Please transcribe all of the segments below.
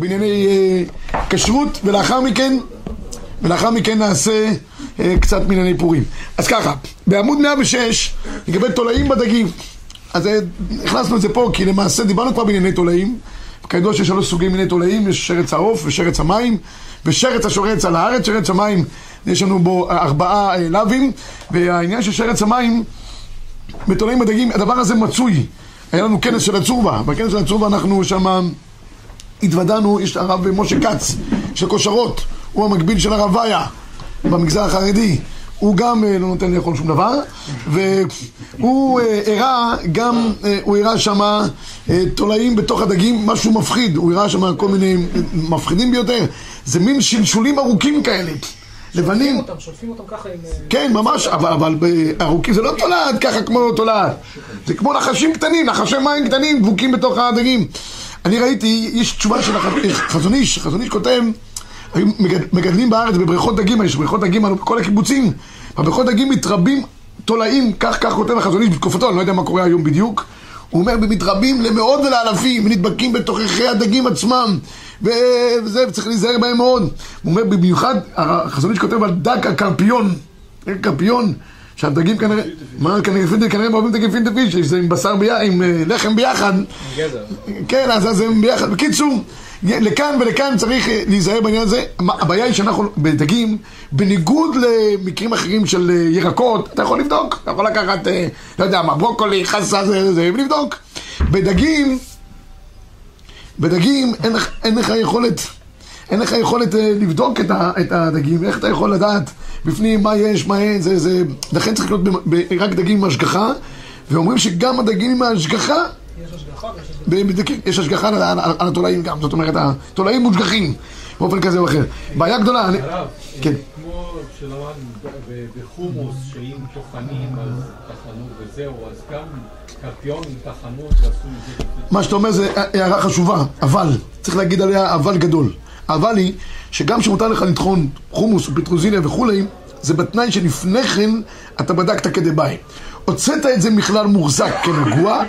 בענייני אה, כשרות, ולאחר מכן, ולאחר מכן נעשה אה, קצת מענייני פורים. אז ככה, בעמוד 106, לגבי תולעים בדגים. אז אה, הכנסנו את זה פה, כי למעשה דיברנו כבר בענייני תולעים. כידוע שיש שלוש סוגי מיני תולעים, יש שרץ העוף ושרץ המים, ושרץ השורץ על הארץ, שרץ המים, יש לנו בו ארבעה אה, לאווים, והעניין של שרץ המים, בתולעים בדגים, הדבר הזה מצוי. היה לנו כנס של הצורבה, בכנס של הצורבה אנחנו שם התוודענו, יש הרב משה כץ של כושרות, הוא המקביל של הרב ויה במגזר החרדי. הוא גם אה, לא נותן לאכול שום דבר, והוא אה, הראה גם, אה, הוא הראה שם תולעים בתוך הדגים, משהו מפחיד, הוא הראה שם כל מיני מפחידים ביותר, זה מין שלשולים ארוכים כאלה. לבנים. שולפים אותם ככה עם... כן, ממש, אבל, אבל ארוכים, זה לא תולעת ככה כמו תולעת. זה כמו נחשים קטנים, נחשי מים קטנים דבוקים בתוך הדגים. אני ראיתי, יש תשובה של החזון איש, חזון איש כותב מגדלים בארץ בבריכות דגים, יש בריכות דגים על כל הקיבוצים. בבריכות דגים מתרבים תולעים, כך כך כותב החזון איש בתקופתו, אני לא יודע מה קורה היום בדיוק. הוא אומר, מתרבים למאות ולאלפים, ונדבקים בתוככי הדגים עצמם, וזה, צריך להיזהר בהם מאוד. הוא אומר, במיוחד, החזון איש כותב על דג הקרפיון, קרפיון, שהדגים כנראה, מה, כנראה פינטה, כנראה אוהבים את הגפינטה פיש, שזה עם בשר ביחד, עם אה, לחם ביחד. גזר. כן, אז הם ביחד. בקיצור, לכאן ולכאן צריך אה, להיזהר בעניין הזה. הבעיה היא שאנחנו בדגים, בניגוד למקרים אחרים של אה, ירקות, אתה יכול לבדוק. אתה יכול לקחת, לא יודע מה, ברוקולי, חסה, זה, זה, ולבדוק. בדגים, בדגים אין לך יכולת, אין לך יכולת לבדוק את, ה, את הדגים, איך אתה יכול לדעת בפנים מה יש, מה אין, זה, זה... לכן צריך ב, ב, רק דגים עם השגחה, ואומרים שגם הדגים עם ההשגחה... יש השגחה יש השגחה על התולעים גם, זאת אומרת, התולעים מושגחים באופן כזה או אחר. בעיה גדולה, אני... כן. כמו שלמדנו בחומוס, שאם טוחנים אז טחנו וזהו, אז גם קרפיון עם טחנות ועשו את זה. מה שאתה אומר זה הערה חשובה, אבל, צריך להגיד עליה אבל גדול. אבל היא שגם שמותר לך לטחון חומוס ופטרוזיליה וכולי, זה בתנאי שלפני כן אתה בדקת כדי ביי. הוצאת את זה מכלל מוחזק כנגוע,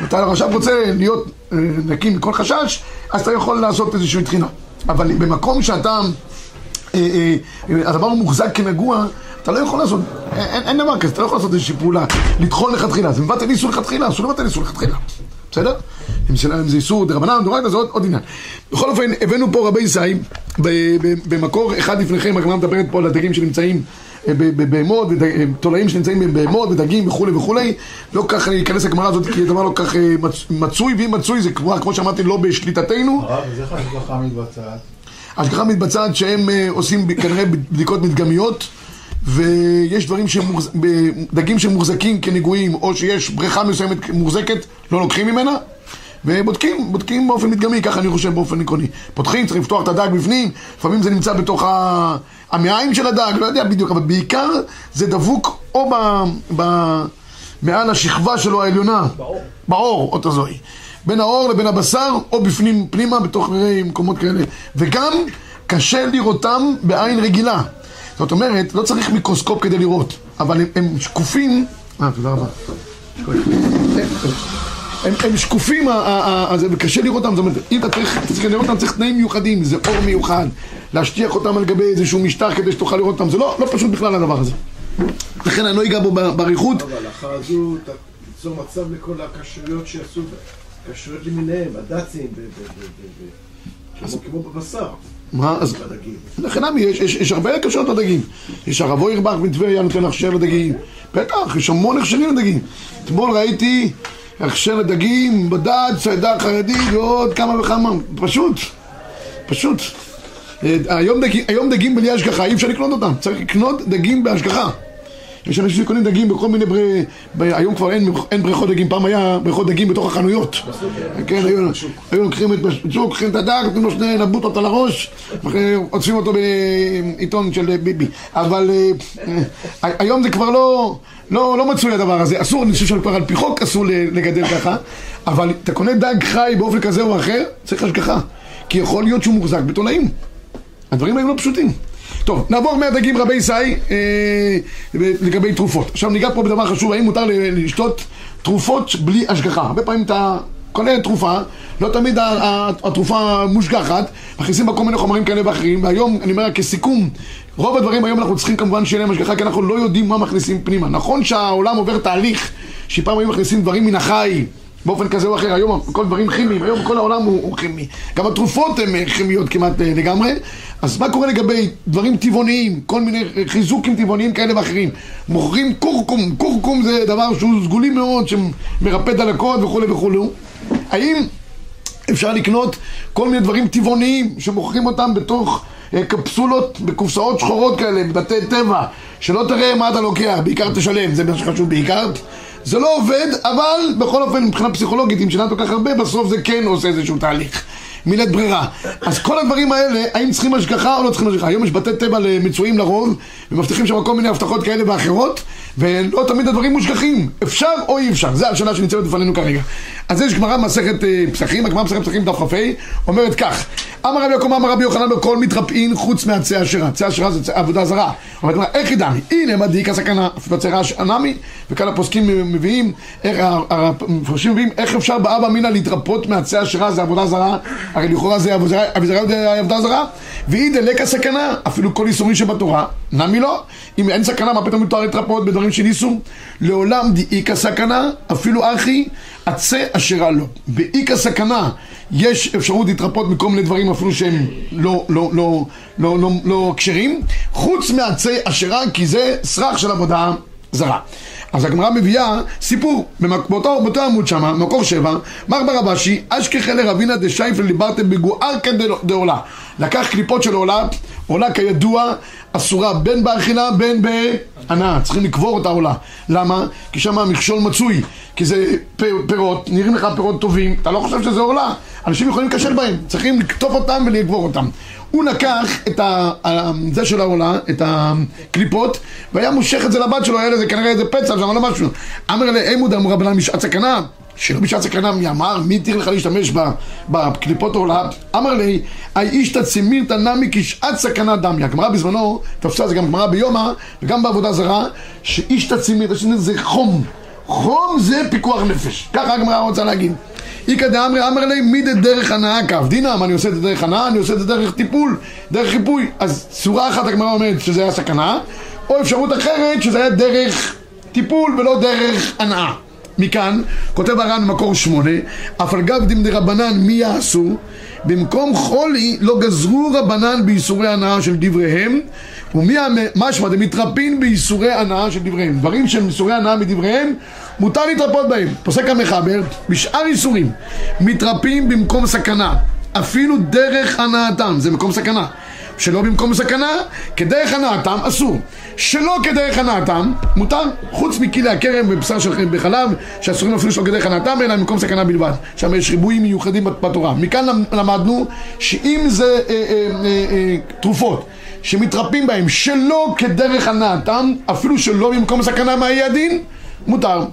ואתה עכשיו רוצה להיות אה, נקי מכל חשש, אז אתה יכול לעשות איזושהי תחינה. אבל במקום שאתה, אה, אה, הדבר מוחזק כנגוע, אתה לא יכול לעשות, אין, אין דבר כזה, אתה לא יכול לעשות איזושהי פעולה, לטחון לכתחילה. זה מבטל איסור לכתחילה, אסור לבטל איסור לכתחילה. בסדר? אם זה איסור דרבנן, דורייתא, זה עוד, עוד עניין. בכל אופן, הבאנו פה רבי זי, במקור אחד לפניכם, הגמרא מדברת פה על הדגים שנמצאים אה, בבהמות, אה, תולעים שנמצאים בבהמות, בדגים וכולי וכולי. לא כך להיכנס לגמרא הזאת, כי הדבר לא כך אה, מצוי, ואם מצוי זה כמו, כמו שאמרתי, לא בשליטתנו. הרב, אז איך ההשגחה מתבצעת? ההשגחה מתבצעת שהם עושים כנראה בדיקות מדגמיות. ויש דברים שמוחז... דגים שמוחזקים כנגועים, או שיש בריכה מסוימת מוחזקת, לא לוקחים ממנה, ובודקים, בודקים באופן מדגמי, ככה אני חושב באופן עקרוני. פותחים, צריך לפתוח את הדג בפנים, לפעמים זה נמצא בתוך ה... המעיים של הדג, לא יודע בדיוק, אבל בעיקר זה דבוק או ב... ב... מעל השכבה שלו העליונה, בעור, בעור, אותו זוהי. בין העור לבין הבשר, או בפנים פנימה, בתוך מקומות כאלה. וגם קשה לראותם בעין רגילה. זאת אומרת, לא צריך מיקרוסקופ כדי לראות, אבל הם, הם שקופים... אה, תודה רבה. הם, הם שקופים, וקשה לראות אותם, זאת אומרת, אם אתה צריך, אתה צריך לראות אותם, צריך תנאים מיוחדים, זה אור מיוחד, להשטיח אותם על גבי איזשהו משטר כדי שתוכל לראות אותם, זה לא, לא פשוט בכלל הדבר הזה. לכן אני לא אגע בו באריכות. אבל ההלכה הזו תיצור מצב לכל הכשרויות שעשו, כשרויות למיניהם, הד"צים, כמו בבשר. מה? אז... לכן יש, יש, יש הרבה הקשרות לדגים. יש הרב אוירבך מטבריה נותן הכשר לדגים. בטח, יש המון הכשרים לדגים. אתמול ראיתי הכשר לדגים, בדד, ציידה חרדי ועוד כמה וכמה. פשוט. פשוט. אה, היום דגים, היום דגים בלי השגחה, אי אפשר לקנות אותם. צריך לקנות דגים בהשגחה. יש אנשים שקונים דגים בכל מיני, בר... ב... היום כבר אין, אין בריכות דגים, פעם היה בריכות דגים בתוך החנויות. כן, היו, היו לוקחים את השוק, לוקחים את הדג, נותנים לו שני נבוטות על הראש, עוטפים אותו בעיתון של ביבי. אבל אה, אה, היום זה כבר לא, לא, לא מצוי הדבר הזה, אסור, אני חושב שכבר על פי חוק אסור לגדל ככה, אבל אתה קונה דג חי באופן כזה או אחר, צריך השגחה. כי יכול להיות שהוא מוחזק בתולעים. הדברים האלה לא פשוטים. טוב, נעבור מהדגים רבי סי אה, לגבי תרופות. עכשיו ניגע פה בדבר חשוב, האם מותר לשתות תרופות בלי השגחה? הרבה פעמים אתה קונה תרופה, לא תמיד התרופה מושגחת, מכניסים בה כל מיני חומרים כאלה ואחרים, והיום, אני אומר כסיכום, רוב הדברים היום אנחנו צריכים כמובן שיהיה להם השגחה, כי אנחנו לא יודעים מה מכניסים פנימה. נכון שהעולם עובר תהליך, שפעם היו מכניסים דברים מן החי, באופן כזה או אחר, היום כל דברים כימיים, היום כל העולם הוא, הוא כימי. גם התרופות הן אה, כימיות כמעט אה, לגמרי. אז מה קורה לגבי דברים טבעוניים, כל מיני אה, חיזוקים טבעוניים כאלה ואחרים? מוכרים קורקום, קורקום זה דבר שהוא סגולי מאוד, שמרפא דלקות וכולי וכולי. האם אפשר לקנות כל מיני דברים טבעוניים שמוכרים אותם בתוך קפסולות, בקופסאות שחורות כאלה, בבתי טבע, שלא תראה מה אתה לוקח, בעיקר תשלם, זה מה שחשוב בעיקר. זה לא עובד, אבל בכל אופן מבחינה פסיכולוגית, אם שילמת כל כך הרבה, בסוף זה כן עושה איזשהו תהליך. מילת ברירה. אז כל הדברים האלה, האם צריכים השגחה או לא צריכים השגחה? היום יש בתי טבע למצויים לרוב, ומבטיחים שם כל מיני הבטחות כאלה ואחרות, ולא תמיד הדברים מושגחים. אפשר או אי אפשר? זו השאלה שניצבת בפנינו כרגע. אז יש גמרא במסכת אה, פסחים, הגמרא במסכת פסחים דף כ"ה, אומרת כך: אמר רבי יעקב אמר רבי יוחנן בכל מתרפאין חוץ מעצי אשרה. עצי אשרה זה עבודה זרה. הגמרא, איך ידעני? הנה מדאיק הסכנה, רעש אנמי, וכאן הפוסקים מביאים, המפרשים מביאים, איך אפשר באבא אמינא להתרפות מעצי אשרה, זה עבודה זרה, הרי לכאורה זה עבודה זרה, ואי דלק הסכנה, אפילו כל איסורים שבתורה, נמי לא, אם אין סכנה, מה פתאום מתואר להתרפות בדברים של איסור? לעולם דאיכא סכנה, אפילו אחי, עצי אשרה לא. באיכא סכנה יש אפשרות להתרפות מכל מיני דברים אפילו שהם לא, לא, לא, לא, לא, לא כשרים, חוץ מעצי אשרה, כי זה סרח של עבודה זרה. אז הגמרא מביאה סיפור, באותו, באותו עמוד שמה, מקור שבע, מר ברבשי, אשכחי לרבינה דשייפל ליברתם בגוארקא דעולה. לקח קליפות של עולה, עולה כידוע אסורה בין באכילה בין בהנאה, צריכים לקבור את העולה. למה? כי שם המכשול מצוי, כי זה פירות, נראים לך פירות טובים, אתה לא חושב שזה עולה, אנשים יכולים להיכשל בהם, צריכים לקטוף אותם ולקבור אותם. הוא לקח את ה... זה של העולה, את הקליפות, והיה מושך את זה לבת שלו, היה לזה כנראה איזה פצע שם, לא משהו. אמר לה, אמוד אמרו רבנן משעת סכנה, שלא בשעת סכנה, מי אמר, מי התיר לך להשתמש בקליפות העולה? אמר לי, האיש תצימיר תנמי כשעת סכנה דמי. הגמרא בזמנו, תפסה זה גם גמרא ביומא, וגם בעבודה זרה, שאיש תצימיר זה חום. חום זה פיקוח נפש. ככה הגמרא רוצה להגיד. איכא דאמרי אמר לי מידי דרך הנאה קו דינא, מה אני עושה את זה דרך הנאה? אני עושה את זה דרך טיפול, דרך חיפוי. אז צורה אחת הגמרא אומרת שזה היה סכנה, או אפשרות אחרת שזה היה דרך טיפול ולא דרך הנאה. מכאן, כותב הר"ן במקור שמונה, אף על גב דין דרבנן מי יעשו? במקום חולי לא גזרו רבנן בייסורי הנאה של דבריהם ומי המשמע דמתרפין בייסורי הנאה של דבריהם דברים שהם ייסורי הנאה מדבריהם מותר להתרפות בהם פוסק המחבר בשאר איסורים מתרפים במקום סכנה אפילו דרך הנאתם זה מקום סכנה שלא במקום סכנה, כדרך הנאתם אסור. שלא כדרך הנאתם, מותר, חוץ מכלי הכרם ובשר של חלב בחלב, שאסורים אפילו שלא כדרך הנאתם, אלא במקום סכנה בלבד. שם יש ריבועים מיוחדים בתורה. מכאן למדנו שאם זה אה, אה, אה, אה, תרופות שמתרפים בהם שלא כדרך הנאתם, אפילו שלא במקום סכנה מה יהיה הדין, מותר.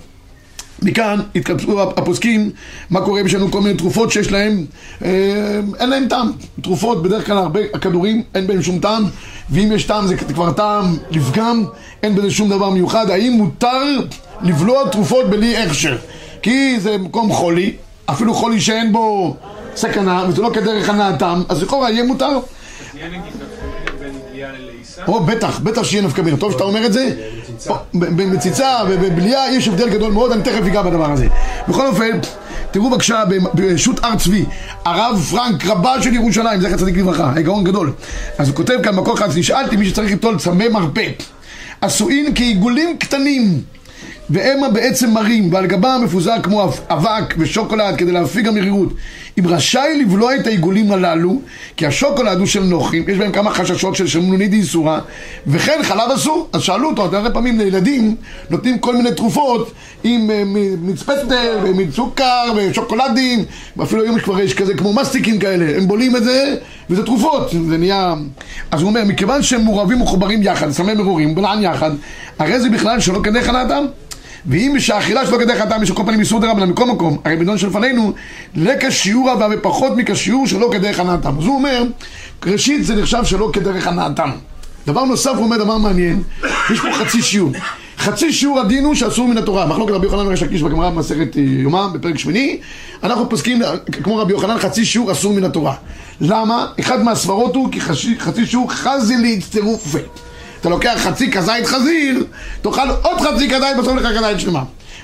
מכאן התכנסו הפוסקים, מה קורה אם יש לנו כל מיני תרופות שיש להם, אה, אין להם טעם. תרופות, בדרך כלל הרבה הכדורים, אין בהם שום טעם, ואם יש טעם זה כבר טעם לפגם, אין בזה שום דבר מיוחד. האם מותר לבלוע תרופות בלי הכשר? כי זה מקום חולי, אפילו חולי שאין בו סכנה, וזה לא כדרך הנאתם, אז לכאורה יהיה מותר. או בטח, בטח שיהיה נפקא מינה. טוב שאתה אומר את זה. או, ב- במציצה ובבליעה יש הבדל גדול מאוד, אני תכף אגע בדבר הזה. בכל אופן, תראו בבקשה ברשות הר צבי, הרב פרנק, רבה של ירושלים, זכר צדיק לברכה, הגאון גדול. אז הוא כותב כאן מקור אחד, נשאלתי מי שצריך ליטול צמא מרפא, עשויים כעיגולים קטנים. והמה בעצם מרים, ועל גבם מפוזר כמו אב- אבק ושוקולד כדי להפיג המרירות. אם רשאי לבלוע את העיגולים הללו, כי השוקולד הוא של נוחים, יש בהם כמה חששות של שמנוני דאיסורא, וכן חלב אסור. אז שאלו אותו, אתה הרבה פעמים לילדים נותנים כל מיני תרופות עם מצפתר ומצוקר ושוקולדים, ואפילו היום כבר יש כזה כמו מסטיקים כאלה, הם בולים את זה, וזה תרופות, זה נהיה... אז הוא אומר, מכיוון שהם מעורבים ומחוברים יחד, סמי מרורים, בלען יחד, הרי זה בכלל שלא כדרך הנאתם. ואם שהאכילה שלו כדרך הטעם יש כל פנים איסור דרבנן מכל מקום, הרי בדון שלפנינו, לכשיעור הבא ופחות מכשיעור שלא כדרך הנאתם. אז הוא אומר, ראשית זה נחשב שלא כדרך הנאתם. דבר נוסף הוא אומר דבר מעניין, יש פה חצי שיעור. חצי שיעור הדין הוא שאסור מן התורה. מחלוקת רבי יוחנן וריש לקיש בגמרא במסכת יומא בפרק שמיני. אנחנו פוסקים כמו רבי יוחנן חצי שיעור אסור מן התורה. למה? אחד מהסברות הוא כי חצי, חצי שיעור חזי להצטרופה. אתה לוקח חצי כזית חזיר, תאכל עוד חצי כזית, בסוף לך כזית שלמה.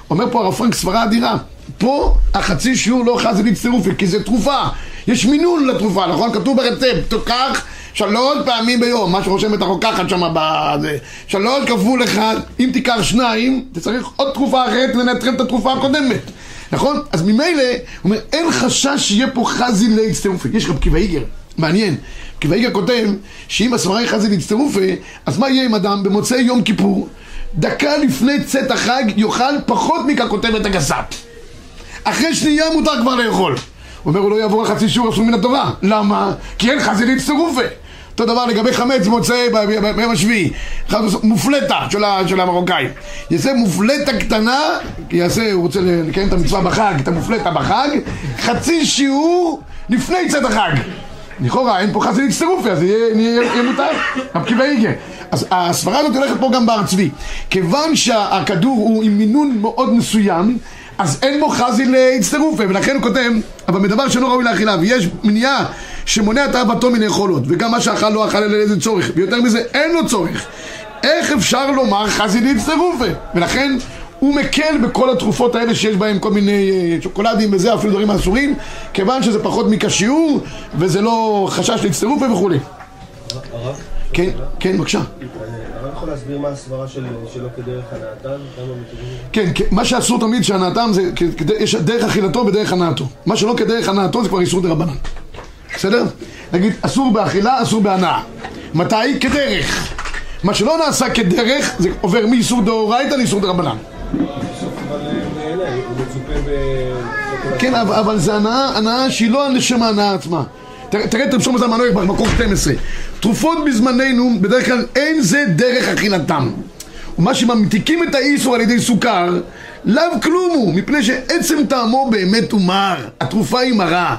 אומר פה הרב פרנק סברה אדירה. פה החצי שיעור לא חזי להצטרופה, כי זה תרופה. יש מינון לתרופה, נכון? כתוב ברצפט, תוקח שלוש פעמים ביום, מה שרושמת הרוקחת שם בזה. שלוש כפול אחד, אם תיקח שניים, צריך עוד תרופה אחרת לנטרל את התרופה הקודמת. נכון? אז ממילא, הוא אומר, אין חשש שיהיה פה חזי להצטרופה. יש רב קיבא איגר, מעניין. קיבא איגר כותב שאם הסברה היא חזי להצטרופה, אז מה יהיה עם אדם במוצאי יום כיפור? דקה לפני צאת החג יאכל פחות מככותבת הגסת. אחרי שנייה מותר כבר לאכול. הוא אומר, הוא לא יעבור חצי שיעור אסור מן התורה. למה? כי אין חזי להצטרופה. אותו דבר לגבי חמץ מוצאי ביום השביעי, מופלטה של, של המרוקאים. יעשה מופלטה קטנה, יעשה, הוא רוצה לקיים את המצווה בחג, את המופלטה בחג, חצי שיעור לפני צאת החג. לכאורה אין פה חסד הצטרופי, אז יהיה, מותר, רב קיבא איגר. אז הסברה הזאת הולכת פה גם בהר צבי. כיוון שהכדור הוא עם מינון מאוד מסוים, אז אין בו חזי להצטרופה, ולכן הוא כותב, אבל מדבר שלא ראוי לאכילה, ויש מניעה שמונע את אהבתו מנאכול עוד, וגם מה שאכל לא אכל אלא איזה צורך, ויותר מזה אין לו צורך. איך אפשר לומר חזי להצטרופה? ולכן הוא מקל בכל התרופות האלה שיש בהן כל מיני אה, שוקולדים וזה, אפילו דברים אסורים, כיוון שזה פחות מכשיעור, וזה לא חשש להצטרופה וכולי. כן, כן, בבקשה. הרב יכול להסביר מה הסברה של- שלו כדרך מכיוונים? כן, כן, מה שאסור תמיד שהנאתם זה, יש דרך אכילתו ודרך הנאתו. מה שלא כדרך הנאתו זה כבר איסור דה רבנן. בסדר? נגיד, אסור באכילה, אסור בהנאה. מתי? כדרך. מה שלא נעשה כדרך, זה עובר מאיסור דאורייתא לאיסור דה כן, אבל, זה הנאה, הנאה שהיא לא לשם ההנאה עצמה. תראה את רב שלמה זלמן אוירבך במקור 12. תרופות בזמננו, בדרך כלל אין זה דרך אכילתם. ומה שממתיקים את האיסור על ידי סוכר, לאו כלום הוא, מפני שעצם טעמו באמת הוא מר. התרופה היא מרה.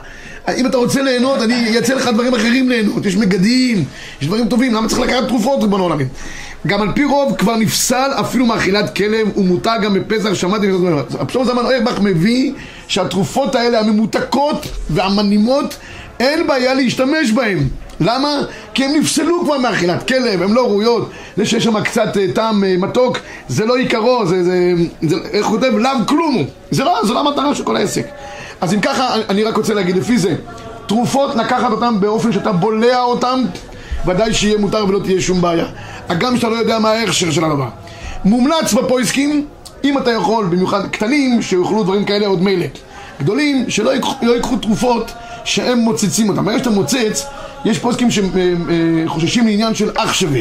אם אתה רוצה ליהנות, אני אייצא לך דברים אחרים ליהנות. יש מגדים, יש דברים טובים, למה צריך לקחת תרופות, ריבונו עולמים? גם על פי רוב כבר נפסל אפילו מאכילת כלב, ומותר גם בפסח, שמעתי את זה. הפסוק זמן אוירבך מביא שהתרופות האלה הממותקות והמנימות, אין בעיה להשתמש בהן. למה? כי הם נפסלו כבר מאכילת כלב, הן לא ראויות. זה שיש שם קצת אה, טעם אה, מתוק, זה לא עיקרו, זה, זה, זה איך הוא כותב? לאו כלום הוא. זה לא, זה לא המטרה של כל העסק. אז אם ככה, אני רק רוצה להגיד, לפי זה, תרופות לקחת אותן באופן שאתה בולע אותן, ודאי שיהיה מותר ולא תהיה שום בעיה. הגם שאתה לא יודע מה ההכשר של הדבר. מומלץ בפויסקים, אם אתה יכול, במיוחד קטנים, שיאכלו דברים כאלה עוד מילא. גדולים, שלא ייקחו, לא ייקחו תרופות שהם מוצצים אותם. ברגע שאתה מוצץ, יש פוסקים שחוששים לעניין של אח שווה.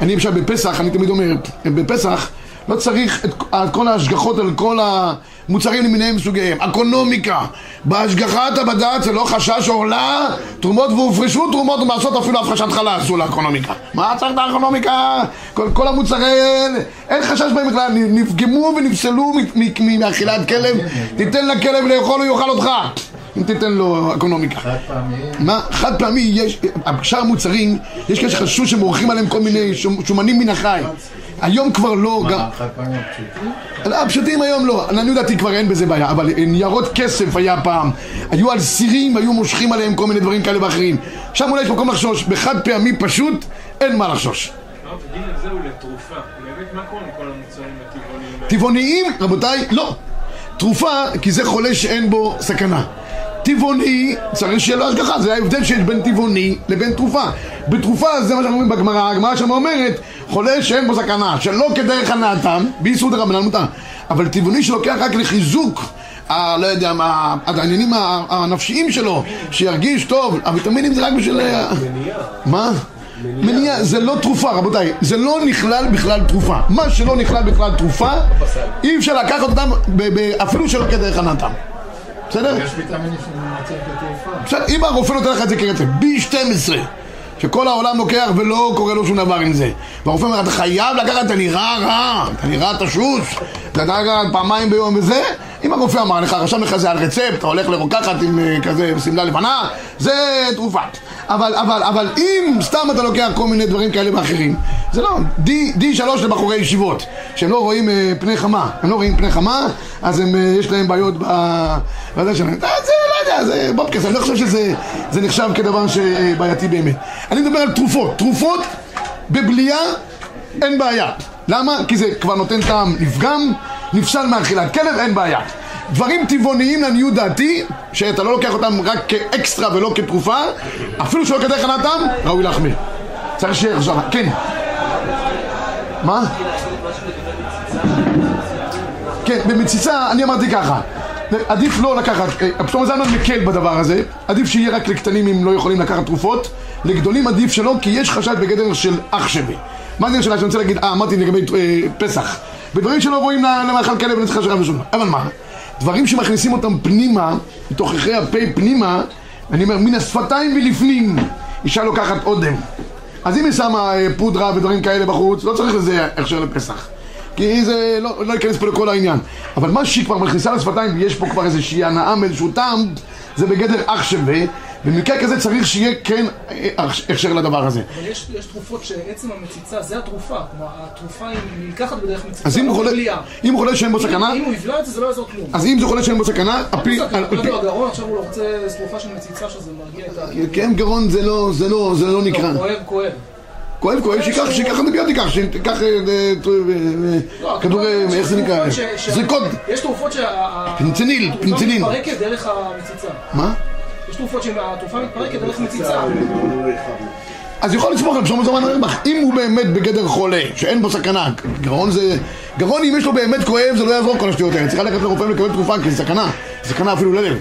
אני למשל בפסח, אני תמיד אומר, בפסח לא צריך את את כל ההשגחות על כל המוצרים למיניהם וסוגיהם. אקונומיקה, בהשגחת הבד"ץ זה לא חשש עורלה, תרומות והופרשו תרומות ומעשות אפילו הפרשת חלה עשו לאקונומיקה. מה צריך את האקונומיקה? כל, כל המוצרי האלה, אין חשש בהם בכלל, נפגמו ונפסלו מאכילת כלב, תיתן לכלב לאכול הוא יאכל אותך. אם תיתן לו אקונומיקה. חד פעמיים. מה? חד פעמי יש, שאר המוצרים, יש כאלה שחשבו שמורחים עליהם כל מיני שומ- שומנים מן החי. היום כבר לא, גם... מה, חד פעמיים פשוטים? לא, הפשוטים היום לא, אני לדעתי כבר אין בזה בעיה, אבל ניירות כסף היה פעם, היו על סירים, היו מושכים עליהם כל מיני דברים כאלה ואחרים. שם אולי יש מקום לחשוש, בחד פעמי פשוט, אין מה לחשוש. הרב, הדין הזה הוא לתרופה. באמת, מה קורה עם כל המוצרים הטבעוניים האלה? טבעוניים, רבותיי, לא. תרופה, כי זה חולה שאין בו סכנה. טבעוני, צריך שיהיה לו השגחה, זה ההבדל שיש בין טבעוני לבין תרופה. בתרופה, זה מה שאנחנו אומרים בגמרא, הגמרא שם אומרת, חולה שאין בו סכנה, שלא כדרך הנאתם, באיסור דרבנן מותר. אבל טבעוני שלוקח רק לחיזוק, ה, לא יודע מה, העניינים הנפשיים שלו, שירגיש טוב, הוויטמינים זה רק בשביל... מניעה. מה? מניעה, זה לא תרופה, רבותיי, זה לא נכלל בכלל תרופה. מה שלא נכלל בכלל תרופה, אי אפשר לקחת אותם אפילו שלא כדרך הנאתם. בסדר? יש ויטמינים שמנצח לתרופה. בסדר, אם הרופא נותן לך את זה כרצף, B12, שכל העולם לוקח ולא קורה לו שום דבר עם זה. והרופא אומר, אתה חייב לקחת, אתה נראה רע, אתה נראה תשוש, אתה לקחת פעמיים ביום וזה. אם הרופא אמר לך, רשם לך זה על רצפט, אתה הולך לרוקחת עם אה, כזה שמלה לבנה, זה תרופה. אבל, אבל, אבל אם סתם אתה לוקח כל מיני דברים כאלה ואחרים, זה לא, D, D3 לבחורי ישיבות, שהם לא רואים אה, פני חמה, הם לא רואים פני חמה, אז הם, אה, יש להם בעיות. בזה שלהם. אה, זה, לא יודע, זה בובקס, אני לא חושב שזה זה נחשב כדבר שבעייתי באמת. אני מדבר על תרופות, תרופות בבלייה אין בעיה. למה? כי זה כבר נותן טעם נפגם, נפסל מאכילת כלב, אין בעיה. דברים טבעוניים לעניות דעתי, שאתה לא לוקח אותם רק כאקסטרה ולא כתרופה, אפילו שלא כדרך הנתם, ראוי להחמיר. צריך שיהיה עכשיו, כן. מה? כן, במציצה, אני אמרתי ככה, עדיף לא לקחת, הפסום זלמן מקל בדבר הזה, עדיף שיהיה רק לקטנים אם לא יכולים לקחת תרופות, לגדולים עדיף שלא, כי יש חשד בגדר של אח שווה. מה זה השאלה שאני רוצה להגיד, אה, אמרתי לגבי אה, פסח, בדברים שלא רואים למאכל כלב ונצחה של רב ושום, אבל מה? דברים שמכניסים אותם פנימה, מתוככי הפה פנימה, אני אומר, מן השפתיים ולפנים, אישה לוקחת אודם. אז אם היא שמה אה, פודרה ודברים כאלה בחוץ, לא צריך לזה הכשר לפסח. כי זה לא, לא ייכנס פה לכל העניין. אבל מה שהיא כבר מכניסה לשפתיים ויש פה כבר איזושהי הנאה מאיזשהו טעם, זה בגדר אח שווה, במקרה כזה צריך שיהיה כן אה, הכשר לדבר הזה. אבל יש, יש תרופות שעצם המציצה זה התרופה, כלומר התרופה היא נלקחת בדרך מציצה, אז אם לא הוא חולה, בבליעה. אם הוא חולה שאין בו סכנה, אם הוא יבלע את זה זה לא יעזור כלום. אז אם זה חולה שאין בו סכנה, על פי... לא הגרון, עכשיו הוא רוצה תרופה של מציצה שזה מרגיע את ה... כן, גרון זה לא, זה לא, זה לא נקרא. לא, כואב, כואב. כואב, כואב, שייקח, שייקח אנטיביוטיקה, שיקח אה, אה, לא, הכוונה איך זה נקרא? זריקות. יש תרופות שה... פניציליל, התרופה פניציליל. מתפרקת דרך המציצה. מה? יש תרופות שהתרופה מתפרקת דרך מציצה. אז יכול לסמוך על פשוט מזומן הרמח. אם הוא באמת בגדר חולה, שאין בו סכנה, גרון זה... גרון אם יש לו באמת כואב, זה לא יעזור כל השטויות האלה. צריך ללכת לרופא ולקבל תרופה, כי זה סכנה. סכנה אפילו ללב.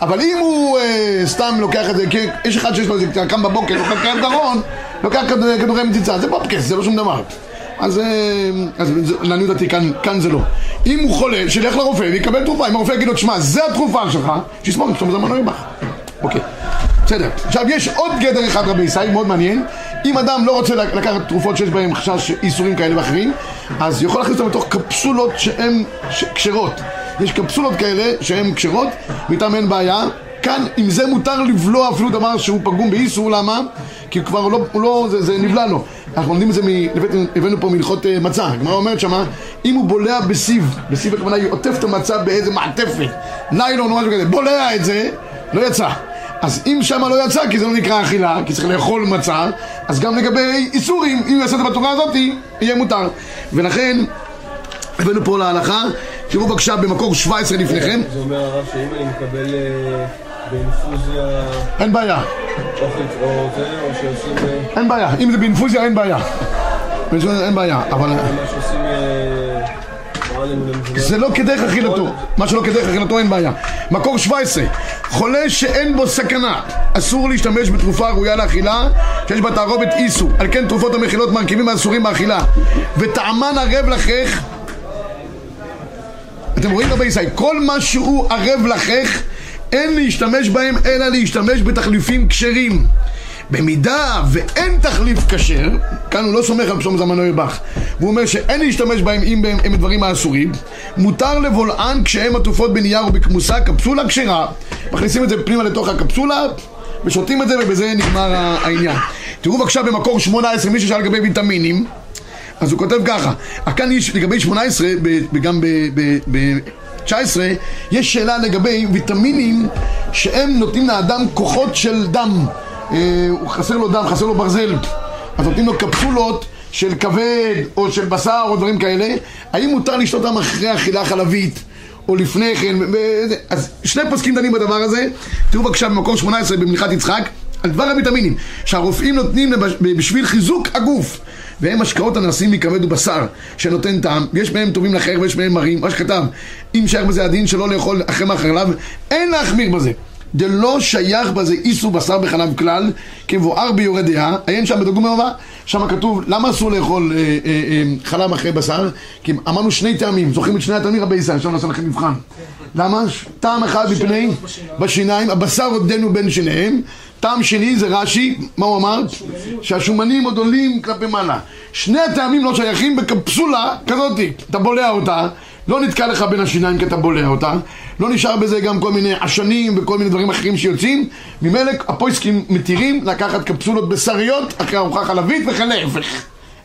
אבל אם הוא אה, סתם לוקח את זה, כי יש אחד שיש לו איזה קם בבוקר, לוקח כאב גרון, לוקח כד- כדורי מציצה, זה פופקס, זה לא שום דבר. אז, אה, אז לעניות דעתי כאן, כאן זה לא. אם הוא חולה, שילך לרופא ויקבל תרופה. אם הרופא יגיד לו, תשמע, זה התרופה שלך, שיסמוך על פשוט מזומן הרמח. אוקיי. בסדר. עכשיו יש עוד גדר אחד רבי ישראל, מאוד מעניין. אם אדם לא רוצה לקחת תרופות שיש בהן חשש איסורים כאלה ואחרים, אז יכול להכניס אותם לתוך קפסולות שהן כשרות. יש קפסולות כאלה שהן כשרות, ואיתן אין בעיה. כאן, עם זה מותר לבלוע אפילו דבר שהוא פגום באיסור, למה? כי כבר הוא לא, הוא לא זה, זה נבלע לו. אנחנו לומדים את זה, מ- הבאנו- פה מהלכות אה, מצה. הגמרא אומרת שמה, אם הוא בולע בסיב, בסיב הכוונה היא עוטף את המצה באיזה מעטפת, ניילון או משהו כזה, בולע את זה, לא יצא. אז אם שמה לא יצא, כי זה לא נקרא אכילה, כי צריך לאכול מצה, אז גם לגבי איסורים, אם הוא יעשה את זה בצורה הזאת, יהיה מותר. ולכן, הבאנו פה להלכה, תראו בבקשה במקור 17 לפניכם, זה אומר הרב שאם אני מקבל אה, באינפוזיה אין בעיה, שעושים אה, אין בעיה, אם זה באינפוזיה אין בעיה. אין בעיה, אבל זה לא כדרך אכילתו, מה שלא כדרך אכילתו אין בעיה. מקור 17, חולה שאין בו סכנה, אסור להשתמש בתרופה ראויה לאכילה שיש בה תערובת איסו, על כן תרופות המכילות מרכיבים האסורים באכילה. וטעמן ערב לחך אתם רואים רבי ישראל, כל מה שהוא ערב לחך אין להשתמש בהם אלא להשתמש בתחליפים כשרים במידה ואין תחליף כשר, כאן הוא לא סומך על פסום זמן בך והוא אומר שאין להשתמש בהם אם הם, הם דברים האסורים מותר לבולען כשהם עטופות בנייר או בכמוסה, קפסולה כשרה מכניסים את זה פנימה לתוך הקפסולה ושותים את זה ובזה נגמר העניין. תראו בבקשה במקור 18, מי ששאל לגבי ויטמינים אז הוא כותב ככה, כאן יש לגבי 18 ב- וגם ב-19 יש שאלה לגבי ויטמינים שהם נותנים לאדם כוחות של דם חסר לו דם, חסר לו ברזל. אז נותנים לו קפסולות של כבד או של בשר או דברים כאלה. האם מותר לשתות אותם אחרי אכילה חלבית או לפני כן, אז שני פוסקים דנים בדבר הזה. תראו בבקשה במקור 18 במלכת יצחק על דבר הוויטמינים שהרופאים נותנים בשביל חיזוק הגוף. והם השקעות הנעשים מכבד ובשר שנותן טעם. ויש בהם טובים לחייך ויש בהם מרים. מה שכתב אם שייך בזה הדין שלא לאכול אחרי מהחלב אין להחמיר בזה דלא שייך בזה איסור בשר בחלב כלל, כמבואר ביורה דעה, עיין שם בדרגום הבא, שם כתוב, למה אסור לאכול אה, אה, אה, חלב אחרי בשר? כי אמרנו שני טעמים, זוכרים את שני הטעמים רבי ישראל, עכשיו נעשה לכם מבחן. למה? טעם אחד מפני בשיניים, הבשר עודנו בין שיניהם, טעם שני זה רש"י, מה הוא אמר? שהשומנים עוד עולים כלפי מעלה. שני הטעמים לא שייכים בקפסולה כזאתי, אתה בולע אותה, לא נתקע לך בין השיניים כי אתה בולע אותה, לא נשאר בזה גם כל מיני עשנים וכל מיני דברים אחרים שיוצאים, ממילא הפויסקים מתירים לקחת קפסולות בשריות אחרי ארוחה חלבית וכן להפך,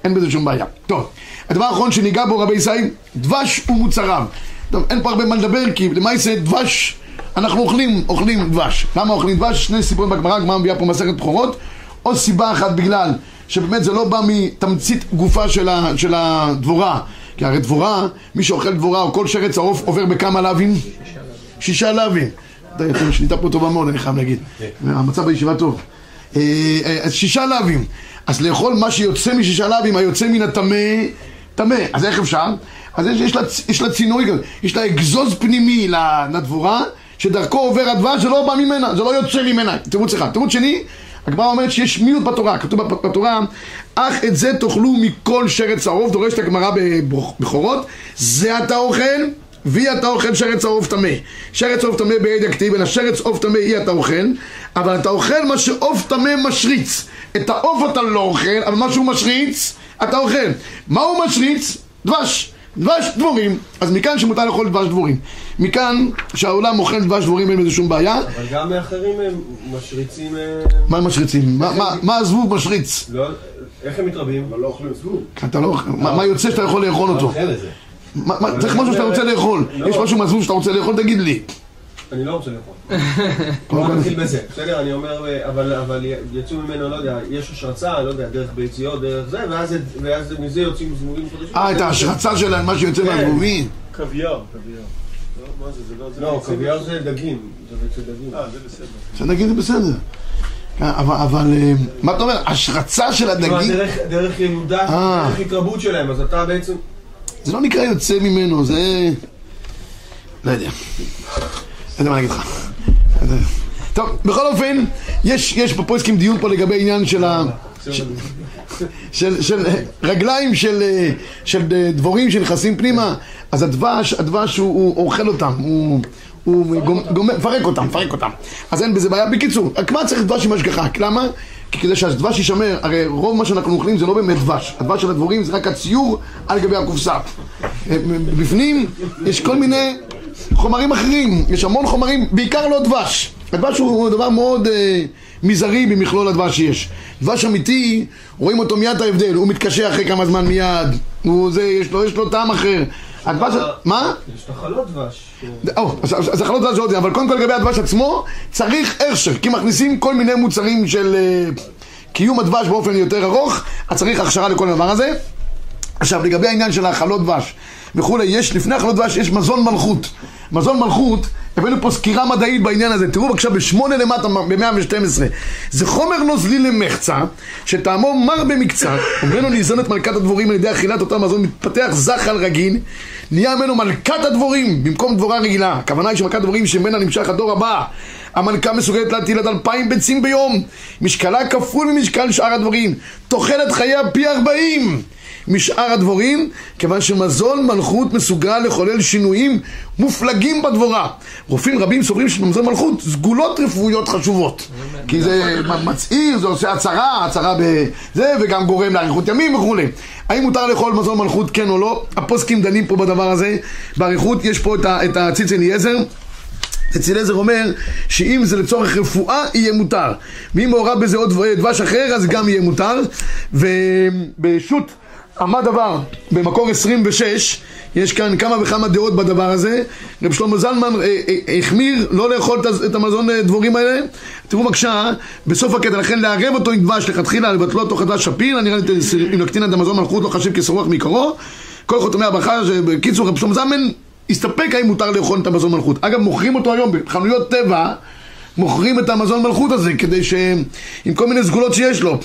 אין בזה שום בעיה. טוב, הדבר האחרון שניגע בו רבי ישראל, דבש ומוצריו. טוב, אין פה הרבה מה לדבר כי למעשה דבש, אנחנו אוכלים, אוכלים דבש. למה אוכלים דבש? שני סיפורים בגמרא, הגמרא מביאה פה מסכת בכורות. או סיבה אחת בגלל שבאמת זה לא בא מתמצית גופה של, ה, של הדבורה. כי הרי דבורה, מי שאוכל דבורה או כל שרץ העוף עובר בכמה לאווים? שישה לאווים. אתה יודע, שליטה פה טובה מאוד, אני חייב להגיד. המצב בישיבה טוב. אה, אה, אז שישה לאווים. אז לאכול מה שיוצא משישה לאווים, היוצא מן הטמא, טמא. אז איך אפשר? אז יש, יש, לה, יש לה צינורי כזה, יש לה אגזוז פנימי לדבורה, שדרכו עובר הדבש, זה לא בא ממנה, זה לא יוצא ממנה. תירוץ אחד. תירוץ שני, הגמרא אומרת שיש מיעוט בתורה, כתוב בתורה, אך את זה תאכלו מכל שרץ העוף, דורשת הגמרא בבכורות, זה אתה אוכל, ואי אתה אוכל שרץ העוף טמא. שרץ עוף טמא בעד הכתיב, אלא שרץ עוף טמא אי אתה אוכל, אבל אתה אוכל מה שעוף טמא משריץ. את העוף אתה לא אוכל, אבל מה שהוא משריץ, אתה אוכל. מה הוא משריץ? דבש. דבש דבורים, אז מכאן שמותר לאכול דבש דבורים. מכאן שהעולם אוכל דבש דבורים אין בזה שום בעיה. אבל גם מאחרים הם משריצים... אה, מה הם משריצים? מה- הזבוב משריץ? לא, איך הם מתרבים? אבל לא אוכלים זבוב. אתה לא, מה מה יוצא שאתה יכול לאכול אותו? מה- מה- צריך משהו שאתה רוצה לאכול. לא. יש משהו מהזבוב שאתה רוצה לאכול, תגיד לי. אני לא רוצה לאכול. בוא נתחיל בזה, בסדר? אני אומר, אה, אבל, אבל יצאו ממנו, לא יודע, יש השרצה, לא יודע, דרך ביציות, דרך זה, ואז, זה- ואז מזה יוצאים זמורים חדשים. אה, את ההשרצה שלהם, מה שיוצא כן. מהזבובים? קוויאר, קוויאר. לא, זה, זה. זה? קוויאר זה דגים, זה ביצי דגים. אה, זה בסדר. שנגיד זה בסדר. כן, אבל, אבל, אה, מה אתה אומר? השרצה של הדגים, דרך- דרך ילודה, אה. דרך התרבות שלהם, אז אתה בעצם... זה לא נקרא יוצא ממנו, זה... לא יודע. לא יודע מה להגיד לך. טוב, בכל אופן, יש, יש בפוסקים דיון פה לגבי עניין של ה... של, של, של רגליים של, אה, של אה, דבורים שנכנסים פנימה, אז הדבש, הדבש הוא, הוא אוכל אותם, הוא, הוא גומ- גומר, מפרק אותם, מפרק אותם. אז אין בזה בעיה. בקיצור, מה צריך דבש עם השגחה? למה? כי כדי שהדבש יישמר, הרי רוב מה שאנחנו אוכלים זה לא באמת דבש. הדבש של הדבורים זה רק הציור על גבי הקופסה. אה, בפנים יש כל מיני חומרים אחרים, יש המון חומרים, בעיקר לא דבש. הדבש הוא דבר מאוד אה, מזערי במכלול הדבש שיש. דבש אמיתי, רואים אותו מיד את ההבדל, הוא מתקשה אחרי כמה זמן מיד, הוא זה, יש לו, יש לו טעם אחר. הדבש, מה? יש תחלות דבש. או, אז- החלות דבש זה עוד, אבל קודם כל לגבי הדבש עצמו, צריך הכשר, כי מכניסים כל מיני מוצרים של אה, קיום הדבש באופן יותר ארוך, אז צריך הכשרה לכל הדבר הזה. עכשיו, לגבי העניין של האכלות דבש וכולי, יש, לפני אכלות דבש יש מזון מלכות. מזון מלכות, הבאנו פה סקירה מדעית בעניין הזה. תראו בבקשה, בשמונה למטה, ב-112. זה חומר נוזלי למחצה, שטעמו מר במקצת, וממנו ניזונת מלכת הדבורים על ידי אכילת אותו מזון, מתפתח זחל רגיל, נהיה ממנו מלכת הדבורים, במקום דבורה רגילה. הכוונה היא שמלכת הדבורים שממנה נמשך הדור הבא. המלכה מסוגלת להטיל עד אלפיים ביצים ביום. משקלה כפול ממשקל שאר הדבורים. תוחלת חייה פי ארבעים. משאר הדבורים, כיוון שמזון מלכות מסוגל לחולל שינויים מופלגים בדבורה. רופאים רבים סוברים שבמזון מלכות סגולות רפואיות חשובות. כי זה מצעיר, זה עושה הצהרה, הצהרה בזה, וגם גורם לאריכות ימים וכולי. האם מותר לאכול מזון מלכות כן או לא? הפוסקים דנים פה בדבר הזה. באריכות יש פה את הציץ אליעזר. אצל עזר אומר שאם זה לצורך רפואה יהיה מותר ואם מעורב בזה עוד דבש אחר אז גם יהיה מותר ובשו"ת עמד דבר במקור 26 יש כאן כמה וכמה דעות בדבר הזה רב שלמה זלמן אה, אה, החמיר לא לאכול את המזון אה, דבורים האלה תראו בבקשה בסוף הקטע לכן לערב אותו עם דבש לכתחילה לבטלו אותו חדש שפיר אני ראיתי אם נקטין את המזון מלכות לא חשיב כשרוח מעיקרו כל חותמי הברכה שבקיצור רב שלמה זלמן הסתפק האם מותר לאכול את המזון מלכות. אגב, מוכרים אותו היום בחנויות טבע, מוכרים את המזון מלכות הזה, כדי ש... עם כל מיני סגולות שיש לו.